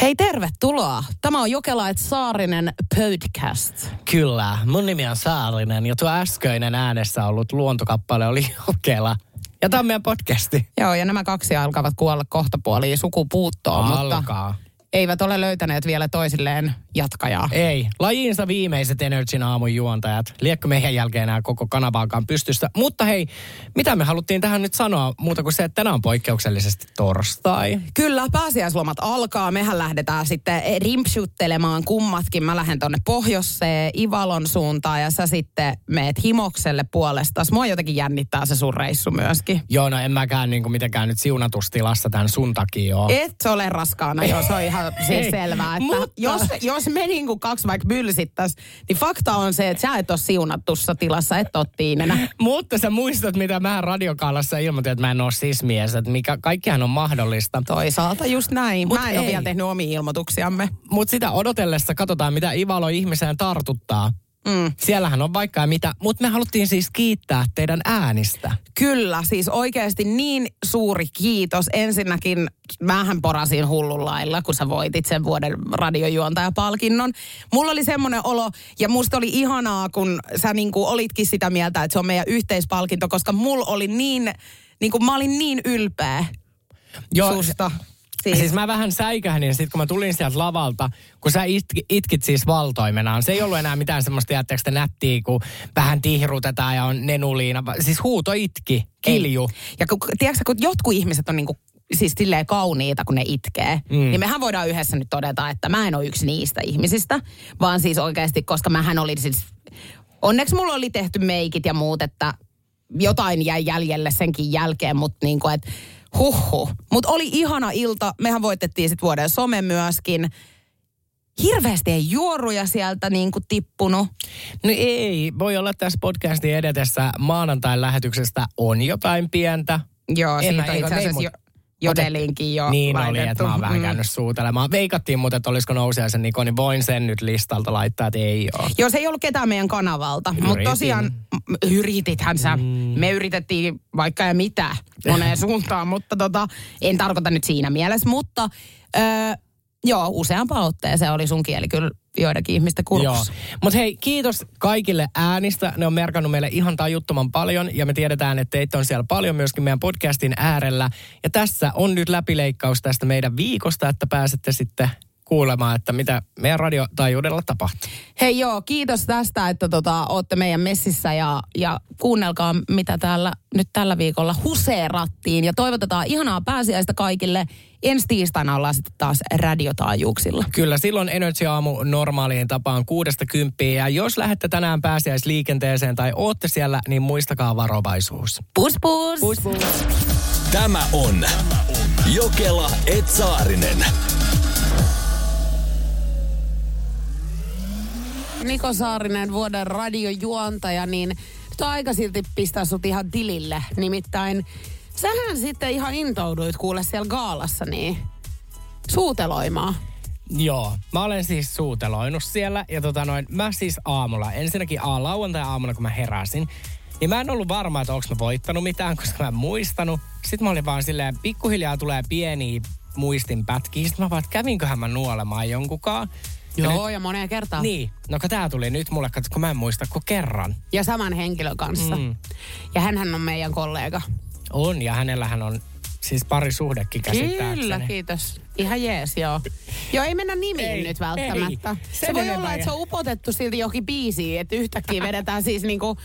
Hei, tervetuloa. Tämä on Jokela et Saarinen podcast. Kyllä, mun nimi on Saarinen ja tuo äskeinen äänessä ollut luontokappale oli Jokela. Ja tämä on meidän podcasti. Joo, ja nämä kaksi alkavat kuolla kohtapuoliin sukupuuttoon, mutta Alkaa. Eivät ole löytäneet vielä toisilleen jatkajaa. Ei, lajiinsa viimeiset Energyn aamun juontajat. Liekkö meidän jälkeen enää koko kanavaakaan pystystä. Mutta hei, mitä me haluttiin tähän nyt sanoa muuta kuin se, että tänään on poikkeuksellisesti torstai. Kyllä, pääsiäislomat alkaa. Mehän lähdetään sitten rimpsuttelemaan kummatkin. Mä lähden tonne pohjoiseen Ivalon suuntaan ja sä sitten meet Himokselle puolesta. Mua jotenkin jännittää se sun reissu myöskin. Joo, no en mäkään niin kuin mitenkään nyt siunatustilassa tämän sun takia ole. Et ole raskaana, joo, se on ihan siis Ei, selvää. Että mutta- jos, jos me niinku kaksi vaikka mylsittäis, niin fakta on se, että sä et ole siunattussa tilassa, et ole tiinenä. Mutta sä muistat, mitä mä radiokaalassa ilmoitin, että mä en ole sismies, että mikä, kaikkihan on mahdollista. Toisaalta just näin. Mut Mä en ole ei. vielä tehnyt omia ilmoituksiamme. Mutta sitä odotellessa katsotaan, mitä Ivalo ihmiseen tartuttaa. Mm. Siellähän on vaikka ja mitä, mutta me haluttiin siis kiittää teidän äänistä. Kyllä, siis oikeasti niin suuri kiitos. Ensinnäkin mähän porasin hullun lailla, kun sä voitit sen vuoden radiojuontajapalkinnon. Mulla oli semmoinen olo, ja musta oli ihanaa, kun sä niinku olitkin sitä mieltä, että se on meidän yhteispalkinto, koska mulla oli niin, niinku mä olin niin ylpeä susta. Siis. siis mä vähän säikähdin sit, kun mä tulin sieltä lavalta, kun sä itki, itkit siis valtoimenaan. Se ei ollut enää mitään semmoista, tiedättekö te nättiä, kun vähän tihrutetaan ja on nenuliina. Siis huuto itki, kilju. Ja kun, tiedätkö, kun jotkut ihmiset on niinku, siis silleen kauniita, kun ne itkee, mm. niin mehän voidaan yhdessä nyt todeta, että mä en ole yksi niistä ihmisistä, vaan siis oikeasti, koska mähän olin siis, onneksi mulla oli tehty meikit ja muut, että jotain jäi jäljelle senkin jälkeen, mutta niinku, että huhhuh. Mutta oli ihana ilta, mehän voitettiin sitten vuoden some myöskin. Hirveästi ei juoruja sieltä niinku tippunut. No ei, voi olla tässä podcastin edetessä maanantain lähetyksestä on jotain pientä. Joo, En siitä itse ne, asiassa jo, jodelinkin jo Niin oli, laitettu. että mä oon vähän Mm. käynyt suutelemaan. Veikattiin muuten, että olisiko nousiaisen Niko, niin voin sen nyt listalta laittaa, että ei ole. Joo, se ei ollut ketään meidän kanavalta, mutta tosiaan yritithän sä. Mm. Me yritettiin vaikka ja mitä moneen suuntaan, mutta tota, en tarkoita nyt siinä mielessä. Mutta öö, joo, useampaan otteeseen oli sun kieli kyllä joidenkin ihmisten Joo. kurkussa. Mutta hei, kiitos kaikille äänistä. Ne on merkannut meille ihan tajuttoman paljon ja me tiedetään, että teitä on siellä paljon myöskin meidän podcastin äärellä. Ja tässä on nyt läpileikkaus tästä meidän viikosta, että pääsette sitten kuulemaan, että mitä meidän radiotaajuudella tapahtuu. Hei joo, kiitos tästä, että tota, olette meidän messissä ja, ja kuunnelkaa, mitä täällä nyt tällä viikolla huseerattiin. Ja toivotetaan ihanaa pääsiäistä kaikille. Ensi tiistaina ollaan sitten taas radiotaajuuksilla. Kyllä, silloin Energy Aamu normaaliin tapaan kuudesta kymppiä. Ja jos lähdette tänään pääsiäisliikenteeseen tai ootte siellä, niin muistakaa varovaisuus. Pus pus! Pus, pus. Tämä on Jokela et Niko Saarinen, vuoden radiojuontaja, niin nyt on aika silti pistää sut ihan tilille. Nimittäin sähän sitten ihan intouduit kuule siellä gaalassa niin suuteloimaan. Joo, mä olen siis suuteloinut siellä ja tota noin, mä siis aamulla, ensinnäkin a, lauantai-aamuna kun mä heräsin, niin mä en ollut varma, että onko mä voittanut mitään, koska mä en muistanut. Sitten mä olin vaan silleen, pikkuhiljaa tulee pieniä muistinpätkiä. Sitten mä vaan, että kävinköhän mä nuolemaan jonkunkaan. Ja Joo, nyt- ja moneen kertaan. Niin, no kun tää tuli nyt mulle, kun mä en muista kuin kerran. Ja saman henkilön kanssa. Mm. Ja hänhän on meidän kollega. On, ja hänellähän on siis pari suhdekin käsittääkseni. Kyllä, kiitos. Ihan jees, joo. Joo, ei mennä nimiin Ei, nyt välttämättä. ei. Se Sen voi olla, että se on upotettu silti johonkin biisiin, että yhtäkkiä vedetään siis niinku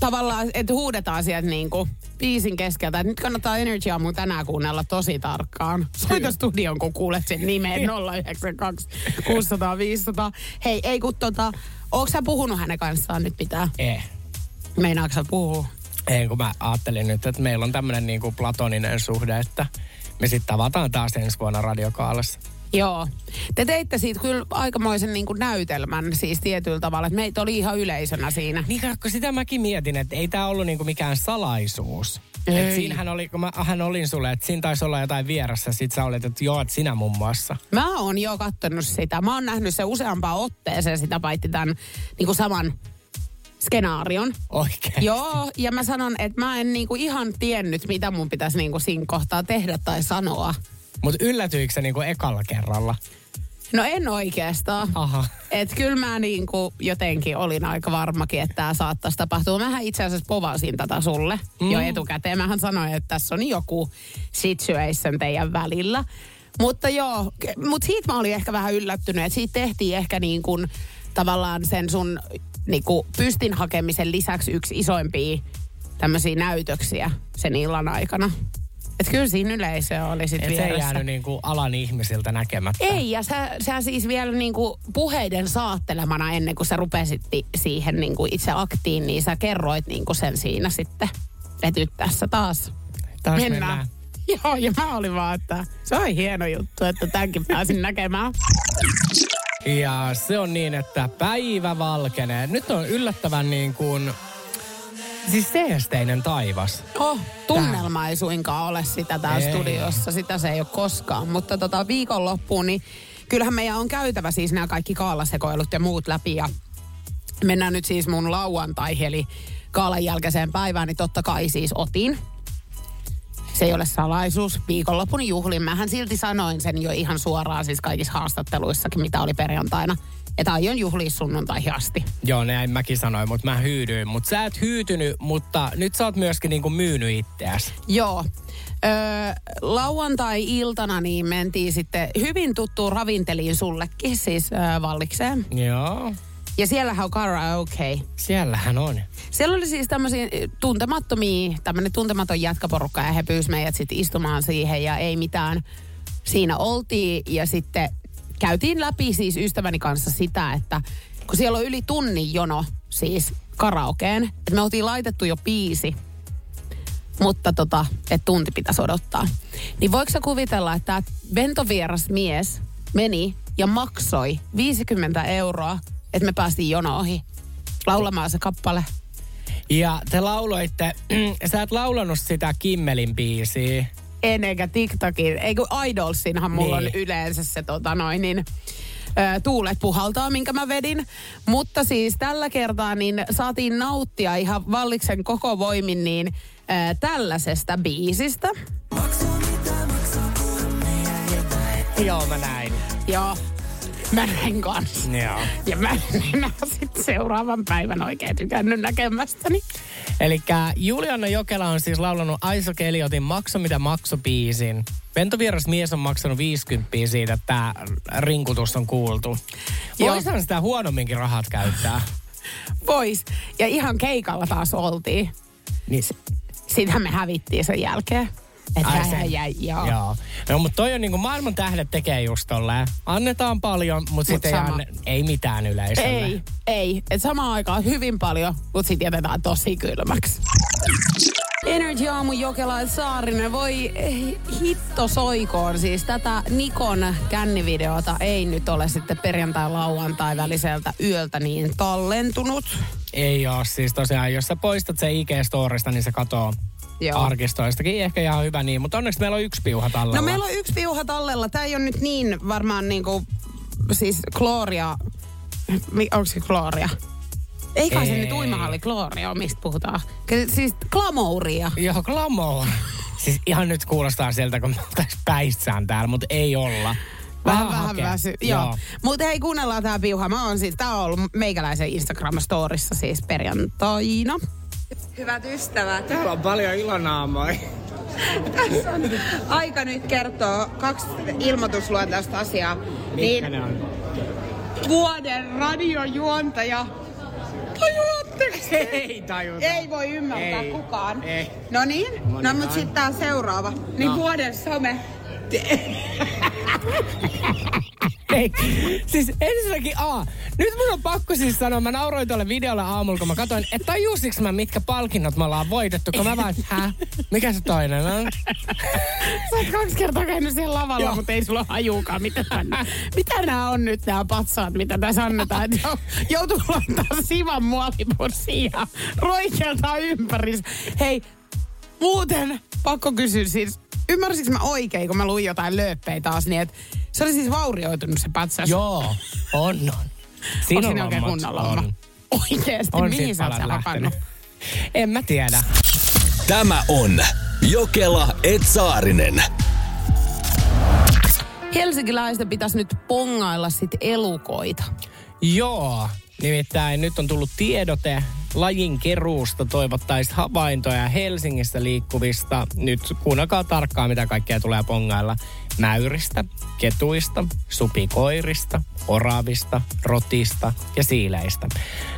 tavallaan, että huudetaan sieltä niinku biisin keskeltä. Nyt kannattaa Energy Aamu tänään kuunnella tosi tarkkaan. Soita studion, kun kuulet sen nimeen 092 600 500. Hei, ei kun tota, ootko sä puhunut hänen kanssaan nyt pitää? Ei. Meinaatko sä puhua? Ei, kun mä ajattelin nyt, että meillä on tämmöinen niinku platoninen suhde, että me sitten tavataan taas ensi vuonna radiokaalassa. Joo. Te teitte siitä kyllä aikamoisen niin kuin näytelmän siis tietyllä tavalla, että meitä oli ihan yleisönä siinä. Niin kun sitä mäkin mietin, että ei tämä ollut niinku mikään salaisuus. Ei. Et siinähän oli, kun mä, hän olin sulle, että siinä taisi olla jotain vieressä. Sit sä olet, että joo, että sinä muun muassa. Mä oon jo kattonut sitä. Mä oon nähnyt se useampaan otteeseen sitä paitsi tämän niin kuin saman skenaarion. Oikein. Joo, ja mä sanon, että mä en niinku ihan tiennyt, mitä mun pitäisi niinku siinä kohtaa tehdä tai sanoa. Mutta yllätyikö se niinku ekalla kerralla? No en oikeastaan. Aha. Et kyllä mä niinku jotenkin olin aika varmakin, että tämä saattaisi tapahtua. Mähän itse asiassa povasin tätä sulle mm. jo etukäteen. Mähän sanoin, että tässä on joku situation teidän välillä. Mutta joo, mutta siitä mä olin ehkä vähän yllättynyt, että siitä tehtiin ehkä niin kuin tavallaan sen sun niin kuin pystin hakemisen lisäksi yksi isoimpia tämmöisiä näytöksiä sen illan aikana. Että kyllä siinä yleisö oli sitten Et se ei vieressä. jäänyt niinku alan ihmisiltä näkemättä. Ei, ja sä, sä siis vielä niinku puheiden saattelemana ennen kuin sä rupesit siihen niinku itse aktiin, niin sä kerroit niinku sen siinä sitten. Että nyt tässä taas Taas mennään. mennään. Joo, ja mä olin vaan, että se on hieno juttu, että tämänkin pääsin näkemään. Ja se on niin, että päivä valkenee. Nyt on yllättävän niin kuin, siis seesteinen taivas. Oh, tunnelma ei suinkaan ole sitä täällä Ei. studiossa, sitä se ei ole koskaan. Mutta tota viikonloppuun, niin kyllähän meidän on käytävä siis nämä kaikki kaalasekoilut ja muut läpi. Ja mennään nyt siis mun lauantai, eli kaalan jälkeiseen päivään, niin totta kai siis otin. Se ei ole salaisuus. Viikonloppun juhlin. Mähän silti sanoin sen jo ihan suoraan siis kaikissa haastatteluissakin, mitä oli perjantaina. Että aion juhlia sunnuntaihin asti. Joo, näin mäkin sanoin, mutta mä hyydyin. Mutta sä et hyytynyt, mutta nyt sä oot myöskin niinku myynyt itseäsi. Joo. Öö, lauantai-iltana niin mentiin sitten hyvin tuttuun ravinteliin sullekin, siis öö, Vallikseen. Joo. Ja siellähän on karaoke. Siellähän on. Siellä oli siis tämmöisiä tuntemattomia, tämmöinen tuntematon jätkäporukka ja he pyysivät meidät sitten istumaan siihen ja ei mitään. Siinä oltiin ja sitten käytiin läpi siis ystäväni kanssa sitä, että kun siellä on yli tunnin jono siis karaokeen, että me oltiin laitettu jo biisi, mutta tota, että tunti pitäisi odottaa. Niin voiko sä kuvitella, että tämä ventovieras mies meni ja maksoi 50 euroa, että me päästiin jono ohi laulamaan se kappale. Ja te lauloitte, sä et laulanut sitä Kimmelin biisiä. En eikä TikTokin, ei kun Idolsinhan mulla Niin. on yleensä se tota noin, niin tuulet puhaltaa, minkä mä vedin. Mutta siis tällä kertaa niin saatiin nauttia ihan Valliksen koko voimin niin ö, tällaisesta biisistä. Joo, mä näin. Joo, mä näin kanssa. Joo. Ja mä en enää sit seuraavan päivän oikein tykännyt näkemästäni. Eli Juliana Jokela on siis laulanut Aiso Keliotin Makso mitä makso biisin. Ventovieras mies on maksanut 50 siitä, että tämä rinkutus on kuultu. Voisihan sitä huonomminkin rahat käyttää. Vois. Ja ihan keikalla taas oltiin. Niin, Sitähän me hävittiin sen jälkeen. Että hän sen. jäi, joo. Joo. No, mutta toi on niinku maailman tähdet tekee just tolleen. Annetaan paljon, mutta Mut sitten ei, anne, ei mitään yleisölle. Ei, ei. Et samaan aikaan hyvin paljon, mutta sitten jätetään tosi kylmäksi. Energy Aamu Jokela ja Saarinen, voi hitto soikoon. Siis tätä Nikon kännivideota ei nyt ole sitten perjantai-lauantai väliseltä yöltä niin tallentunut. Ei oo siis tosiaan, jos sä poistat se IG-storista, niin se katoo Joo. arkistoistakin. Ehkä ihan hyvä niin, mutta onneksi meillä on yksi piuha tallella. No meillä on yksi piuha tallella. Tämä ei ole nyt niin varmaan niinku, siis Gloria, mi- onko se Gloria? Ei kai se nyt uimahalli Gloria on, mistä puhutaan. Siis glamouria. Joo, glamour. Siis ihan nyt kuulostaa sieltä, kun me oltais päissään täällä, mutta ei olla. Vähän, vähän hakee. väsy. Joo. Mutta hei, kuunnellaan tää piuha. Mä oon siis, tää on ollut meikäläisen Instagram-storissa siis perjantaina. Hyvät ystävät, Täällä on paljon ilonaamoja. tässä on aika nyt kertoa kaksi ilmoitusluontoista asiaa. Mitkä Niin ne on? vuoden radiojuontaja. Tajuatteko? Ei tajuta. Ei voi ymmärtää Ei. kukaan. Ei. No niin, no, mutta sitten tää seuraava. Niin No. vuoden some. Hei, siis ensinnäkin A. Nyt mun on pakko siis sanoa, mä nauroin tuolle videolle aamulla, kun mä katsoin, että tajusiks mä, mitkä palkinnot me ollaan voitettu, kun mä vaan, hä? Mikä se toinen on? Sä oot kaksi kertaa käynyt siellä lavalla, Joo. mutta ei sulla hajuukaan, mitä, mitä nämä on nyt nämä patsaat, mitä tässä annetaan. Et jou- Joutuu laittaa sivan muovipussiin ja roikeltaa ympäri. Hei, muuten pakko kysyä siis, ymmärsikö mä oikein, kun mä luin jotain lööppejä taas, niin että se oli siis vaurioitunut se patsas. Joo, on, on. Siinä oikein hommat, kunnolla on. Oikeesti, On mihin sä oot hakannut? En mä tiedä. Tämä on Jokela Etsaarinen. Helsinkiläisten pitäisi nyt pongailla sit elukoita. Joo, nimittäin nyt on tullut tiedote lajin keruusta toivottaisiin havaintoja Helsingissä liikkuvista. Nyt kuunnelkaa tarkkaan, mitä kaikkea tulee pongailla. Mäyristä, ketuista, supikoirista, oravista, rotista ja siileistä.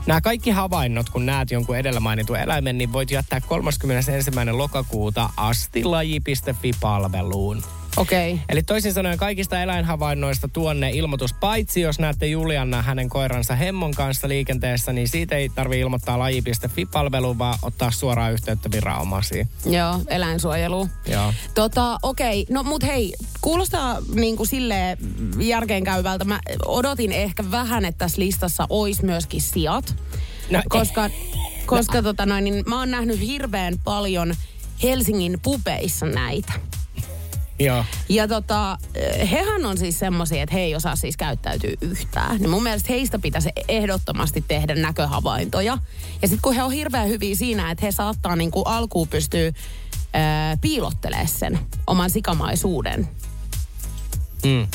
Nämä kaikki havainnot, kun näet jonkun edellä mainitun eläimen, niin voit jättää 31. lokakuuta asti laji.fi-palveluun. Okei. Okay. Eli toisin sanoen kaikista eläinhavainnoista tuonne ilmoitus, paitsi jos näette Julianna hänen koiransa Hemmon kanssa liikenteessä, niin siitä ei tarvi ilmoittaa laji.fi-palveluun, vaan ottaa suoraan yhteyttä viranomaisiin. Joo, eläinsuojelu. Joo. Tota, okei. No mut hei, kuulostaa niin kuin silleen järkeenkäyvältä. Mä odotin ehkä vähän, että tässä listassa olisi myöskin sijat. No, koska, koska tota noin, niin mä oon nähnyt hirveän paljon Helsingin pubeissa näitä. Joo. Ja tota, eh, hehän on siis semmoisia, että he ei osaa siis käyttäytyä yhtään. Niin mun mielestä heistä pitäisi ehdottomasti tehdä näköhavaintoja. Ja sitten kun he on hirveän hyviä siinä, että he saattaa niinku alkuun pystyä ää, piilottelemaan sen oman sikamaisuuden. Mm.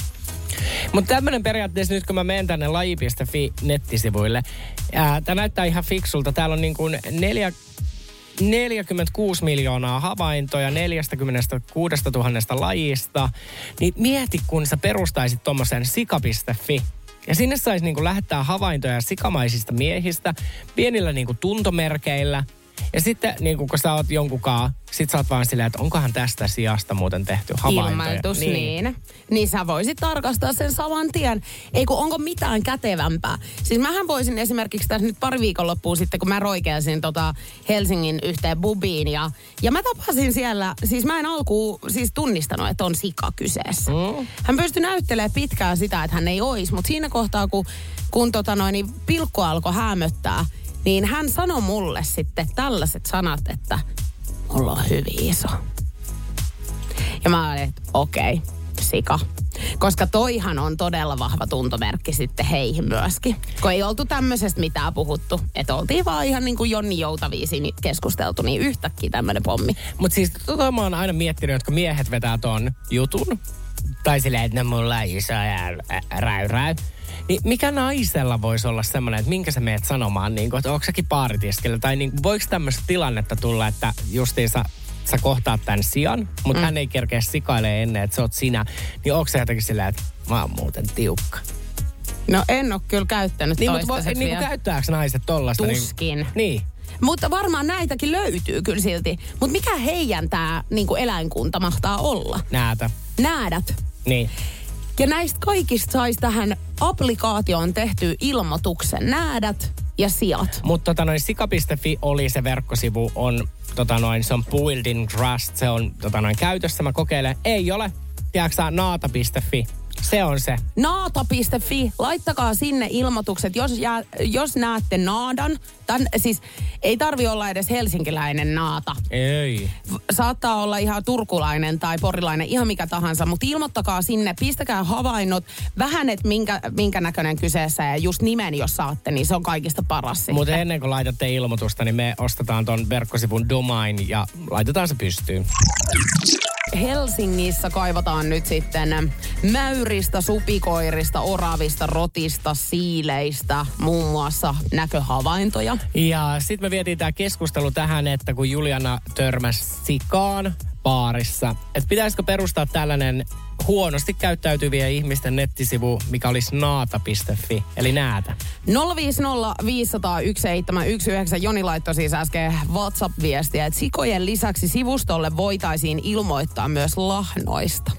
Mutta tämmöinen periaatteessa nyt, kun mä menen tänne laji.fi nettisivuille, tämä näyttää ihan fiksulta. Täällä on niin kuin neljä, 46 miljoonaa havaintoja 46 000 lajista. Niin mieti, kun sä perustaisit tommosen sika.fi. Ja sinne saisi niinku lähettää havaintoja sikamaisista miehistä pienillä niinku tuntomerkeillä. Ja sitten niinku, kun sä oot jonkunkaan, sit sä oot vaan silleen, että onkohan tästä sijasta muuten tehty havaintoja. Ilmoitus, niin. niin. Niin sä voisit tarkastaa sen saman tien. Ei kun onko mitään kätevämpää. Siis mähän voisin esimerkiksi tässä nyt pari viikonloppua sitten, kun mä roikeasin tota Helsingin yhteen bubiin ja, ja mä tapasin siellä, siis mä en alkuun siis tunnistanut, että on sika kyseessä. Mm. Hän pystyi näyttelemään pitkään sitä, että hän ei olisi, mutta siinä kohtaa, kun, kun tota noin, niin pilkku alkoi hämöttää, niin hän sanoi mulle sitten tällaiset sanat, että mulla on hyvin iso. Ja mä olin, että okei, okay, sika. Koska toihan on todella vahva tuntomerkki sitten heihin myöskin. Kun ei oltu tämmöisestä mitään puhuttu. Että oltiin vaan ihan niin kuin Jonni Joutaviisiin keskusteltu, niin yhtäkkiä tämmöinen pommi. Mutta siis tota mä oon aina miettinyt, että kun miehet vetää ton jutun, tai silleen, että no mulla on iso ja räy räy. Niin mikä naisella voisi olla semmoinen, että minkä sä meet sanomaan, niin kuin, että onko säkin paaritiskellä? Tai niin, voiko tämmöistä tilannetta tulla, että justiinsa sä kohtaat tämän sian, mutta mm. hän ei kerkeä sikailemaan ennen, että sä oot sinä. Niin onko se jotenkin silleen, että mä oon muuten tiukka? No en ole kyllä käyttänyt Niin, mutta toistaiseksi niin käyttääkö naiset tollasta? Tuskin. Niin, niin. Mutta varmaan näitäkin löytyy kyllä silti. Mutta mikä heidän tämä niinku eläinkunta mahtaa olla? näätä. Näädät. Niin. Ja näistä kaikista saisi tähän applikaatioon tehty ilmoituksen. Näädät ja sijat. Mutta tota noin, sika.fi oli se verkkosivu, on, tota noin, se on Building Trust, se on tota noin, käytössä, mä kokeilen. Ei ole, tiedätkö naata.fi. Se on se. Naata.fi, laittakaa sinne ilmoitukset, jos, jää, jos näette naadan. Tän, siis ei tarvi olla edes helsinkiläinen naata. Ei. Saattaa olla ihan turkulainen tai porilainen, ihan mikä tahansa, mutta ilmoittakaa sinne, pistäkää havainnot, vähän, että minkä, minkä näköinen kyseessä ja just nimen, jos saatte, niin se on kaikista paras. Mutta ennen kuin laitatte ilmoitusta, niin me ostetaan ton verkkosivun domain ja laitetaan se pystyyn. Helsingissä kaivataan nyt sitten mäyristä, supikoirista, oravista, rotista, siileistä, muun muassa näköhavaintoja. Ja sitten me vietiin tämä keskustelu tähän, että kun Juliana törmäsi sikaan baarissa, että pitäisikö perustaa tällainen huonosti käyttäytyvien ihmisten nettisivu, mikä olisi naata.fi, eli näätä. 050 500 1719. Joni laittoi siis äsken WhatsApp-viestiä, että sikojen lisäksi sivustolle voitaisiin ilmoittaa myös lahnoista.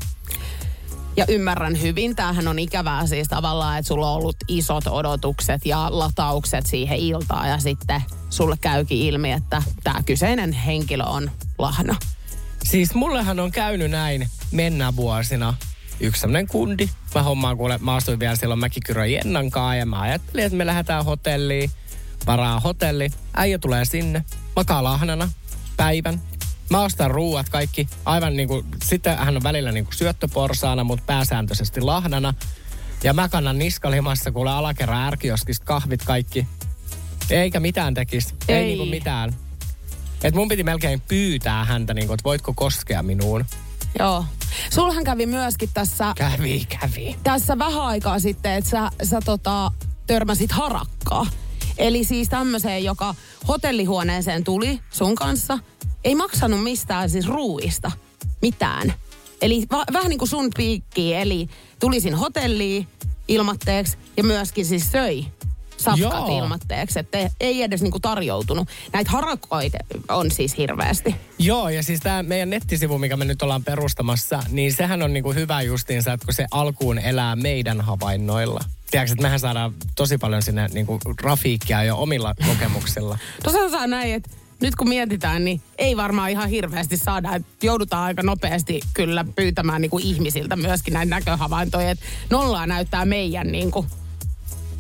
Ja ymmärrän hyvin, tämähän on ikävää siis tavallaan, että sulla on ollut isot odotukset ja lataukset siihen iltaan ja sitten sulle käykin ilmi, että tämä kyseinen henkilö on lahna. Siis mullehan on käynyt näin mennä vuosina. Yksi sellainen kundi. Mä hommaan kuule, mä astuin vielä silloin Mäkikyrön Jennan kanssa ja mä ajattelin, että me lähdetään hotelliin. Varaa hotelli. Äijä tulee sinne. Makaa lahnana päivän. Mä ostan ruuat kaikki. Aivan niin kuin, sitten hän on välillä niin kuin syöttöporsaana, mutta pääsääntöisesti lahnana. Ja mä kannan niskalihmassa kuule alakerran ärkioskista kahvit kaikki. Eikä mitään tekisi. Ei, Ei. Niin kuin mitään. Et mun piti melkein pyytää häntä, niin kuin, että voitko koskea minuun. Joo. Sulhan kävi myöskin tässä, Kävi, kävi. tässä vähän aikaa sitten, että sä, sä tota, törmäsit harakkaa. Eli siis tämmöiseen, joka hotellihuoneeseen tuli sun kanssa. Ei maksanut mistään siis ruuista mitään. Eli va- vähän niin kuin sun piikki, eli tulisin hotelliin ilmatteeksi ja myöskin siis söi safkat Joo. ilmatteeksi. Että ei edes niinku tarjoutunut. Näitä harakoita on siis hirveästi. Joo, ja siis tämä meidän nettisivu, mikä me nyt ollaan perustamassa, niin sehän on niinku hyvä justiinsa, että kun se alkuun elää meidän havainnoilla. Tiedätkö, että mehän saadaan tosi paljon sinne niinku rafiikkia jo omilla kokemuksilla. Tuossa saa näin, että nyt kun mietitään, niin ei varmaan ihan hirveästi saada. Että joudutaan aika nopeasti kyllä pyytämään niin kuin ihmisiltä myöskin näitä näköhavaintoja. Että nollaa näyttää meidän niin kuin,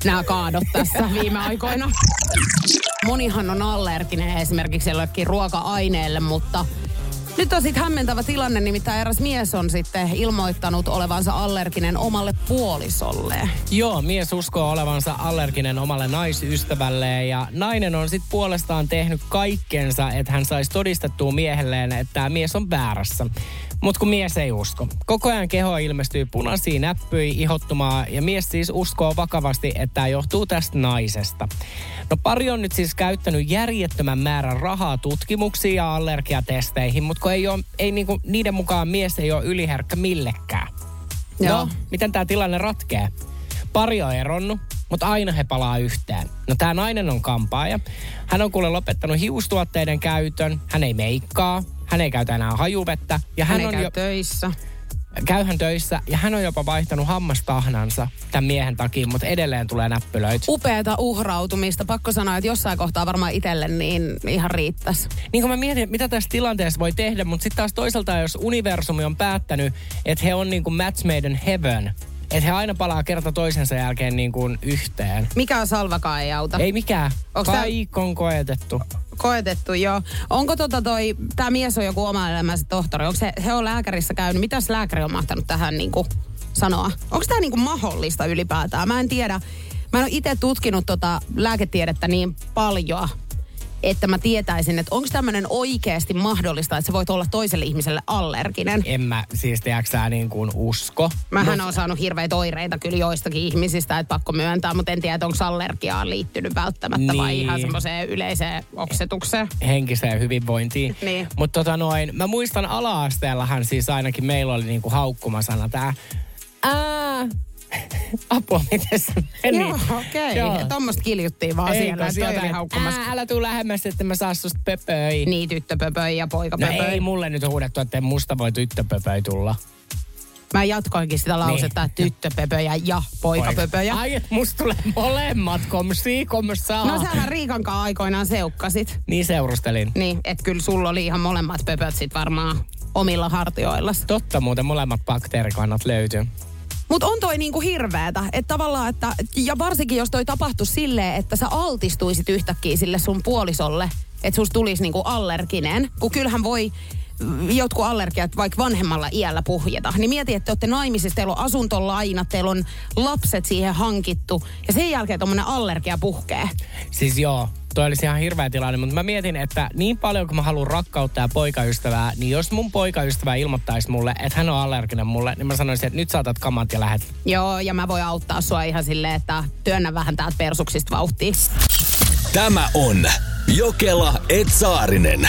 nämä kaadot tässä viime aikoina. Monihan on allerginen esimerkiksi jollekin ruoka-aineelle, mutta nyt on sitten hämmentävä tilanne, nimittäin eräs mies on sitten ilmoittanut olevansa allerginen omalle puolisolleen. Joo, mies uskoo olevansa allerginen omalle naisystävälleen ja nainen on sitten puolestaan tehnyt kaikkensa, että hän saisi todistettua miehelleen, että tämä mies on väärässä. Mutta kun mies ei usko. Koko ajan keho ilmestyy punaisiin näppyi ihottumaan ja mies siis uskoo vakavasti, että tämä johtuu tästä naisesta. No pari on nyt siis käyttänyt järjettömän määrän rahaa tutkimuksiin ja allergiatesteihin, mutta kun ei, ole, ei niinku, niiden mukaan mies ei ole yliherkkä millekään. Joo. No, miten tämä tilanne ratkee? Pari on eronnut, mutta aina he palaa yhteen. No tämä nainen on kampaaja. Hän on kuule lopettanut hiustuotteiden käytön. Hän ei meikkaa. Hän ei käytä enää hajuvettä. Ja Hän, hän, on käy jo, töissä. käyhän töissä. Ja hän on jopa vaihtanut hammastahnansa tämän miehen takia, mutta edelleen tulee näppylöitä. Upeata uhrautumista. Pakko sanoa, että jossain kohtaa varmaan itselle niin ihan riittäisi. Niin kuin mä mietin, mitä tässä tilanteessa voi tehdä, mutta sitten taas toisaalta, jos universumi on päättänyt, että he on niin kuin match made in heaven, että he aina palaa kerta toisensa jälkeen niin kuin yhteen. Mikä salvakaan ei auta? Ei mikään. Onks tää- Kaikki on koetettu. Koetettu, joo. Onko tota toi, tämä mies on joku oma elämänsä tohtori, onko se, he on lääkärissä käynyt, mitäs lääkäri on mahtanut tähän niinku sanoa? Onko tämä niinku mahdollista ylipäätään? Mä en tiedä. Mä en ole itse tutkinut tota lääketiedettä niin paljon, että mä tietäisin, että onko tämmöinen oikeasti mahdollista, että sä voit olla toiselle ihmiselle allerginen. En mä siis tiedätkö sä niin kuin usko. Mähän on saanut hirveitä oireita kyllä joistakin ihmisistä, että pakko myöntää, mutta en tiedä, onko allergiaan liittynyt välttämättä niin. vai ihan semmoiseen yleiseen oksetukseen. henkiseen hyvinvointiin. Niin. Mutta tota noin, mä muistan ala-asteellahan siis ainakin meillä oli niinku haukkumasana tää ää, apua, miten se meni? Joo, okei. Joo. Okay. Tuommoista kiljuttiin vaan Eikö siellä. että, haukkumassa. ää, älä tuu lähemmäs, että mä saa susta pöpöi. Niin, tyttöpöpöi ja No poikapöpöi. ei mulle nyt huudettu, että musta voi tyttöpöpöi tulla. Mä jatkoinkin sitä lausetta, Niin. että tyttöpöpöjä ja poikapöpöjä. Ai, että musta tulee molemmat, komsi, komsaa. No sähän Riikan kanssa aikoinaan seukkasit. Niin seurustelin. Niin, että kyllä sulla oli ihan molemmat pöpöt sit varmaan omilla hartioillas. Totta muuten molemmat bakteerikannat löytyy. Mutta on toi niinku hirveetä, että tavallaan, että, ja varsinkin jos toi tapahtuisi silleen, että sä altistuisit yhtäkkiä sille sun puolisolle, että susta tulisi niinku allerginen, kun kyllähän voi jotkut allergiat vaikka vanhemmalla iällä puhjeta. Niin mieti, että te olette naimisissa, teillä on asuntolainat, teillä on lapset siihen hankittu, ja sen jälkeen tuommoinen allergia puhkee. Siis joo, toi olisi ihan hirveä tilanne, mutta mä mietin, että niin paljon kuin mä haluan rakkautta ja poikaystävää, niin jos mun poikaystävä ilmoittaisi mulle, että hän on allerginen mulle, niin mä sanoisin, että nyt saatat kamat ja lähet. Joo, ja mä voin auttaa sua ihan silleen, että työnnä vähän täältä persuksista vauhtia. Tämä on Jokela Etsaarinen.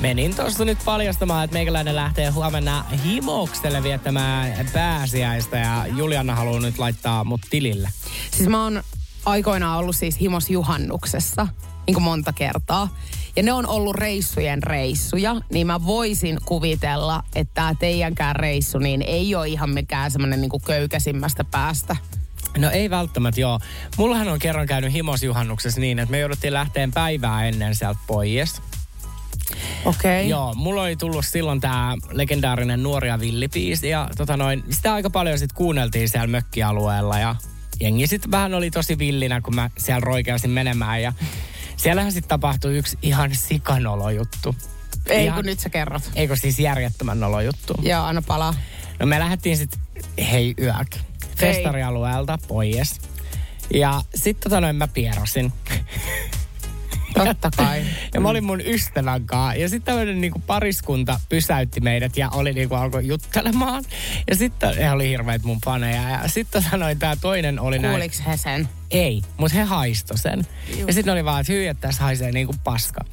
Menin tuossa nyt paljastamaan, että meikäläinen lähtee huomenna himokselle viettämään pääsiäistä ja Juliana haluaa nyt laittaa mut tilille. Siis mä oon aikoinaan ollut siis himos juhannuksessa, niin kuin monta kertaa. Ja ne on ollut reissujen reissuja, niin mä voisin kuvitella, että tämä teidänkään reissu niin ei ole ihan mikään semmoinen niin köykäsimmästä päästä. No ei välttämättä, joo. Mullahan on kerran käynyt himosjuhannuksessa niin, että me jouduttiin lähteen päivää ennen sieltä pois. Okei. Okay. Joo, mulla oli tullut silloin tämä legendaarinen Nuoria villipiisi ja tota noin, sitä aika paljon sitten kuunneltiin siellä mökkialueella ja jengi sitten vähän oli tosi villinä, kun mä siellä roikeasin menemään ja siellähän sitten tapahtui yksi ihan sikanolo juttu. Ei ihan, kun nyt sä kerrot. Eikö siis järjettömän nolo juttu? Joo, anna palaa. No me lähdettiin sitten, hei yök, festarialueelta pois. Ja sitten tota noin mä pierasin. Totta kai. ja mä olin mun ystävän kanssa. Ja sitten tämmöinen niinku pariskunta pysäytti meidät ja oli niinku alkoi juttelemaan. Ja sitten he oli hirveät mun faneja. Ja sitten sanoin, tämä toinen oli näin. Kuuliks he sen? Ei, mutta he haisto sen. Juh. Ja sitten oli vaan, että hyi, että tässä haisee niinku paska.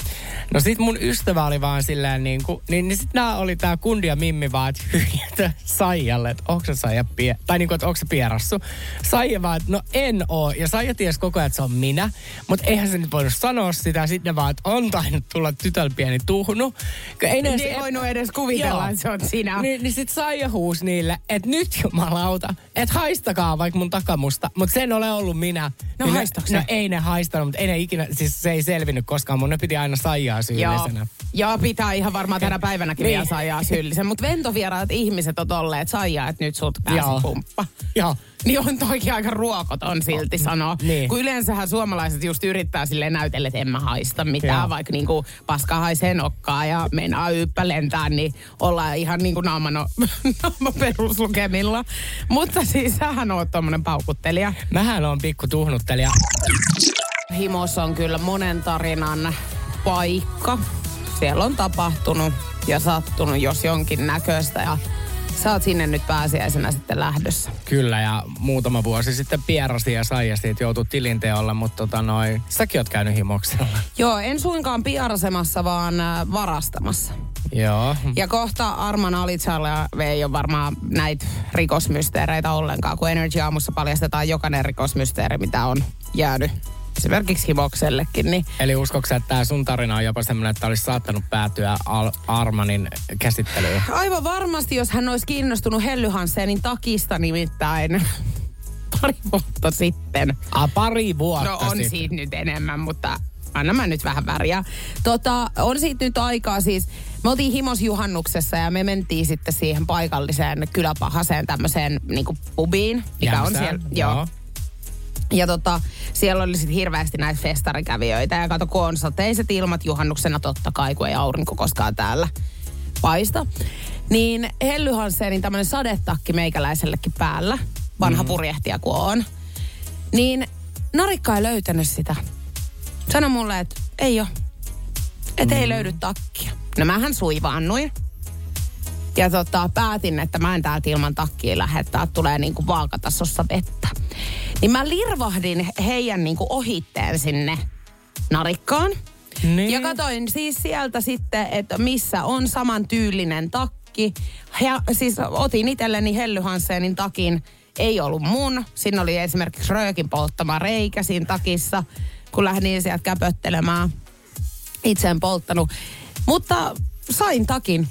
No sit mun ystävä oli vaan silleen niinku, niin, niin sitten nää oli tää kundi ja Mimmi vaan, että hyi, että Saijalle, että onko se Saija pie, tai niinku, että onko se pierassu. Saija vaan, että no en oo. Ja Saija ties koko ajan, että se on minä. Mutta eihän se nyt voinut sanoa sitä. Sitten vaan, että on tainnut tulla tytöllä pieni tuhnu. Ei ne ei voinut edes kuvitella, että se on sinä. Niin, niin sit Saija huusi niille, että nyt jumalauta, että haistakaa vaikka mun takamusta. Mutta sen ole ollut minä minä. No niin haistaako ne, No ei ne haistanut, mutta ei ne ikinä, siis se ei selvinnyt koskaan. Mun ne piti aina saijaa syyllisenä. Joo. Joo, pitää ihan varmaan tänä päivänäkin niin. vielä saijaa syyllisen. Mutta ventovieraat ihmiset on tolleet saijaa, että nyt sut pääsi Joo. pumppa. Joo. Niin on toikin aika ruokoton silti sanoa. Niin. Kun yleensähän suomalaiset just yrittää sille näytellä, että en mä haista mitään, Joo. vaikka niinku paska haisee nokkaa ja meinaa yppä lentää, niin ollaan ihan niinku naamano, naama peruslukemilla. Mutta siis sähän oot tommonen paukuttelija. Mähän on pikku tuhnuttelija. Himos on kyllä monen tarinan paikka. Siellä on tapahtunut ja sattunut jos jonkin näköistä ja sä oot sinne nyt pääsiäisenä sitten lähdössä. Kyllä, ja muutama vuosi sitten pierasi ja saija siitä joutui tilinteolle, mutta tota noin, säkin oot käynyt himoksella. Joo, en suinkaan piarasemassa, vaan äh, varastamassa. Joo. Ja kohta Arman Alitsalla ei ole varmaan näitä rikosmysteereitä ollenkaan, kun Energy Aamussa paljastetaan jokainen rikosmysteeri, mitä on jäänyt esimerkiksi himoksellekin. Niin Eli uskotko sä, että tämä sun tarina on jopa semmoinen, että olisi saattanut päätyä Al- Armanin käsittelyyn? aivan varmasti, jos hän olisi kiinnostunut Helly Hansenin takista nimittäin pari vuotta sitten. Ah, pari vuotta No on sitten. siitä nyt enemmän, mutta anna mä nyt vähän väriä. Tota, on siitä nyt aikaa siis, me oltiin himosjuhannuksessa ja me mentiin sitten siihen paikalliseen kyläpahaseen tämmöiseen niinku pubiin, mikä on Jämsään, siellä. Joo. Ja tota, siellä oli sitten hirveästi näitä festarikävijöitä. Ja kato, kun on sateiset ilmat juhannuksena totta kai, kun ei aurinko koskaan täällä paista. Niin Helly Hansenin tämmöinen sadetakki meikäläisellekin päällä, vanha mm. purjehtija kuin on. Niin narikka ei löytänyt sitä. Sano mulle, että ei ole. Että mm. ei löydy takkia. No mähän suivaannuin. Ja tota, päätin, että mä en täältä ilman takkia lähettää, tulee niinku vaakatasossa vettä. Niin mä lirvahdin heidän niinku ohitteen sinne narikkaan. Niin. Ja katoin siis sieltä sitten, että missä on saman tyylinen takki. Ja siis otin itselleni Helly Hansenin takin. Ei ollut mun. Siinä oli esimerkiksi röökin polttama reikä siinä takissa, kun lähdin sieltä käpöttelemään. Itse en polttanut. Mutta sain takin.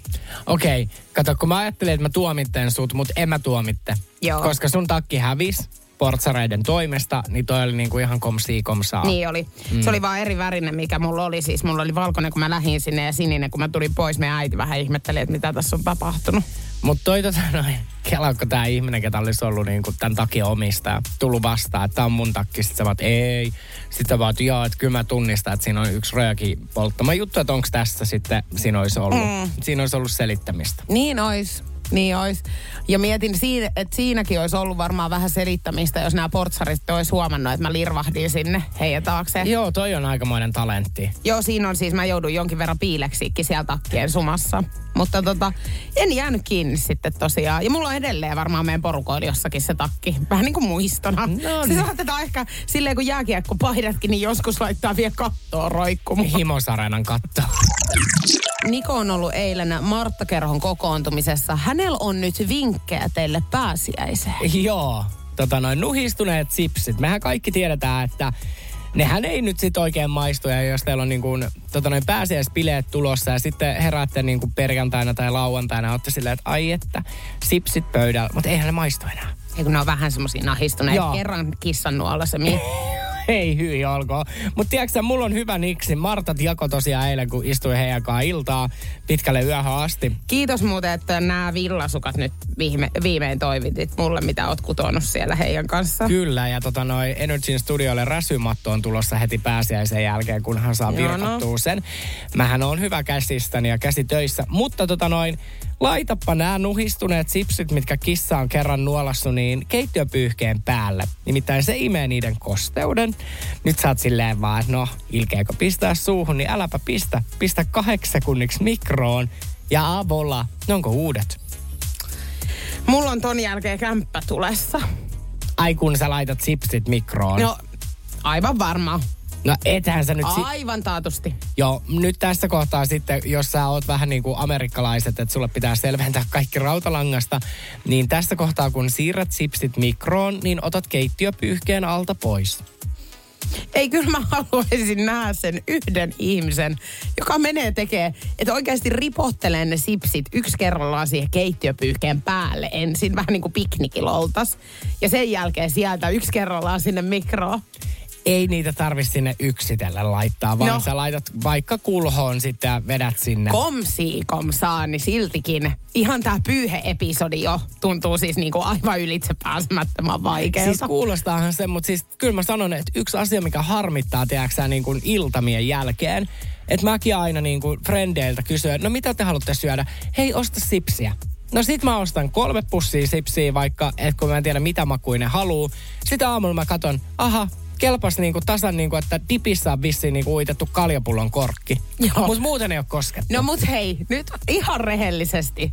Okei, kato, kun mä ajattelin, että mä tuomitten sut, mutta en mä tuomitte. Joo. Koska sun takki hävis portsareiden toimesta, niin toi oli niinku ihan komsii komsaa. Niin oli. Mm. Se oli vaan eri värinen, mikä mulla oli. Siis mulla oli valkoinen, kun mä lähdin sinne ja sininen, kun mä tulin pois. Meidän äiti vähän ihmetteli, että mitä tässä on tapahtunut. Mutta toi tota noin, kelaako tää ihminen, ketä olisi ollut niinku tämän takia omistaja, tullut vastaan, että tää on mun takki. Sitten sä vaat, ei. Sitten vaat, joo, että kyllä mä tunnistan, että siinä on yksi rööki polttama juttu, että onko tässä sitten, siinä olisi ollut, mm. siinä olisi ollut selittämistä. Niin ois. Niin olisi. Ja mietin, siinä, että siinäkin olisi ollut varmaan vähän selittämistä, jos nämä portsarit olisi huomannut, että mä lirvahdin sinne heidän taakse. Joo, toi on aikamoinen talentti. Joo, siinä on siis, mä joudun jonkin verran piileksiikki siellä takkien sumassa. Mutta tota, en jäänyt kiinni sitten tosiaan. Ja mulla on edelleen varmaan meidän porukoilla jossakin se takki. Vähän niin kuin muistona. No se niin. saatetaan ehkä silleen, kun jääkiekko paidatkin, niin joskus laittaa vielä kattoon roikkumaan. Himosarenan katto. Niko on ollut eilen Martta Kerhon kokoontumisessa. Hänellä on nyt vinkkejä teille pääsiäiseen. Joo, tota noin nuhistuneet sipsit. Mehän kaikki tiedetään, että nehän ei nyt sit oikein maistu. Ja jos teillä on niin kuin, tota noin pääsiäispileet tulossa ja sitten heräätte niin kuin perjantaina tai lauantaina, olette silleen, että ai että, sipsit pöydällä. Mutta eihän ne maistu enää. Ei kun ne on vähän semmosia nahistuneet. Joo. Kerran kissan nuolasemia. Ei hyi olkoon. Mutta tiedätkö mulla on hyvä niksi. Martat jako tosiaan eilen, kun istuin heidän kanssa iltaa pitkälle yöhön asti. Kiitos muuten, että nämä villasukat nyt viime, viimein toivitit mulle, mitä oot kutonut siellä heidän kanssa. Kyllä, ja tota noi Energyn studiolle räsymatto on tulossa heti pääsiäisen jälkeen, kun hän saa Joo, virkattua sen. Mähän on hyvä käsistäni ja käsi töissä, mutta tota noin, laitappa nämä nuhistuneet sipsit, mitkä kissa on kerran nuolassu, niin keittiöpyyhkeen päälle. Nimittäin se imee niiden kosteuden. Nyt sä oot silleen vaan, että no, ilkeäkö pistää suuhun, niin äläpä pistä. Pistä kahdeksi sekunniksi mikroon ja avolla. Ne onko uudet? Mulla on ton jälkeen kämppä tulessa. Ai kun sä laitat sipsit mikroon. No, aivan varma. No ethän sä nyt... Si- Aivan taatusti. Joo, nyt tässä kohtaa sitten, jos sä oot vähän niin kuin amerikkalaiset, että sulle pitää selventää kaikki rautalangasta, niin tässä kohtaa kun siirrät sipsit mikroon, niin otat keittiöpyyhkeen alta pois. Ei, kyllä mä haluaisin nähdä sen yhden ihmisen, joka menee tekee, että oikeasti ripottelee ne sipsit yksi kerrallaan siihen keittiöpyyhkeen päälle ensin, vähän niin kuin piknikillä oltas. Ja sen jälkeen sieltä yksi kerrallaan sinne mikroon. Ei niitä tarvi sinne yksitellen laittaa, vaan No. sä laitat vaikka kulhoon sitten ja vedät sinne. Komsii komsaa, niin siltikin ihan tämä pyyhe-episodi jo tuntuu siis niinku aivan ylitse pääsemättömän vaikealta. Siis kuulostaahan se, mutta siis kyllä mä sanon, että yksi asia, mikä harmittaa, tiedäksä, niin kuin iltamien jälkeen, että mäkin aina niin kuin frendeiltä kysyn, no mitä te haluatte syödä? Hei, osta sipsiä. No sit mä ostan kolme pussia sipsiä vaikka, että kun mä en tiedä mitä makuinen haluu. Sitten aamulla mä katon, aha, kelpas niinku tasan niinku, että dipissä on vissiin niinku uitettu kaljapullon korkki. Joo. Mutta muuten ei ole koskettu. No mut hei, nyt ihan rehellisesti.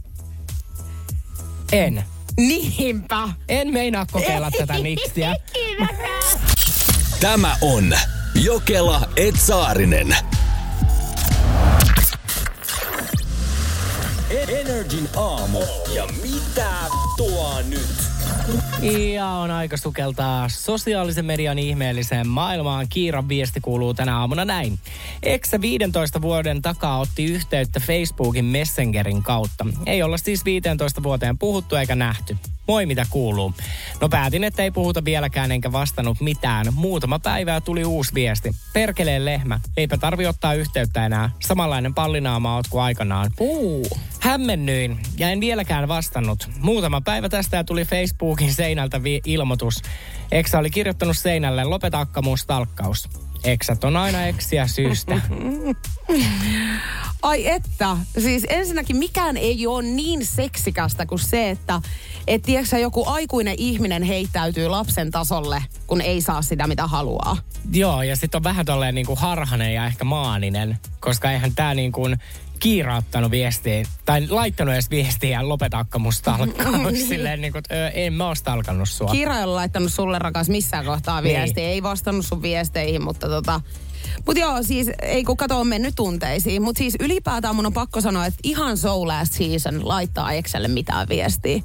En. Niinpä. En meinaa kokeilla tätä niksiä. Tämä on Jokela Etsaarinen. Energin aamu. Ja mitä tuo nyt? Ja on aika sukeltaa sosiaalisen median ihmeelliseen maailmaan. Kiiran viesti kuuluu tänä aamuna näin. Eksä 15 vuoden takaa otti yhteyttä Facebookin Messengerin kautta. Ei olla siis 15 vuoteen puhuttu eikä nähty. Moi, mitä kuuluu? No päätin, että ei puhuta vieläkään enkä vastannut mitään. Muutama päivä ja tuli uusi viesti. Perkeleen lehmä. Eipä tarvi ottaa yhteyttä enää. Samanlainen pallinaama oot kuin aikanaan. Uu. Hämmennyin ja en vieläkään vastannut. Muutama päivä tästä ja tuli Facebookin seinältä vi- ilmoitus. Eksa oli kirjoittanut seinälle, lopeta akkamuus talkkaus. Eksät on aina eksiä syystä. Ai että, siis ensinnäkin mikään ei ole niin seksikästä kuin se, että et tiedätkö, joku aikuinen ihminen heittäytyy lapsen tasolle, kun ei saa sitä, mitä haluaa. Joo, ja sitten on vähän tolleen niinku harhanen ja ehkä maaninen, koska eihän tää niinku kiirauttanut viestiä, tai laittanut edes viestiä ja lopeta akkamuus talkkaus. Silleen että ö, en mä oo stalkannut sua. Kiira ei ole laittanut sulle rakas missään kohtaa Niin. viestiä, ei vastannut sun viesteihin, mutta tota... Mut joo, siis ei kun kato on mennyt tunteisiin, mutta siis ylipäätään mun on pakko sanoa, että ihan so last season laittaa Excelle mitään viestiä.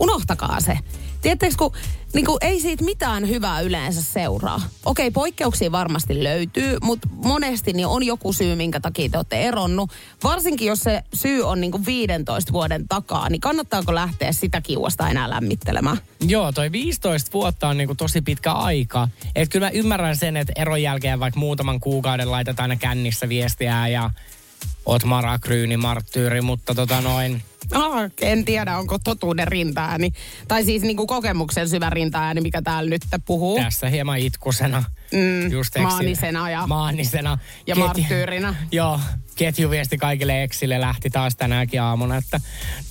Unohtakaa se. Tiedättekö, kun niin kuin, ei siitä mitään hyvää yleensä seuraa. Okei, poikkeuksia varmasti löytyy, mutta monesti niin on joku syy, minkä takia te olette eronnut. Varsinkin jos se syy on niin kuin 15 vuoden takaa, niin kannattaako lähteä sitä kiuasta enää lämmittelemään? Joo, toi 15 vuotta on niinku tosi pitkä aika. Et kyllä mä ymmärrän sen, että eron jälkeen vaikka muutaman kuukauden laitat aina kännissä viestiä ja oot marakryyni, marttyyri, mutta tota noin... Ah, en tiedä, onko totuuden rintaääni. Tai siis niin kuin kokemuksen syvä rintaääni, mikä täällä nyt puhuu. Tässä hieman itkusena. Mm, Just maanisena ja- maanisena. ja marttyyrinä. Joo, ketjuviesti kaikille eksille lähti taas tänäänkin aamuna, että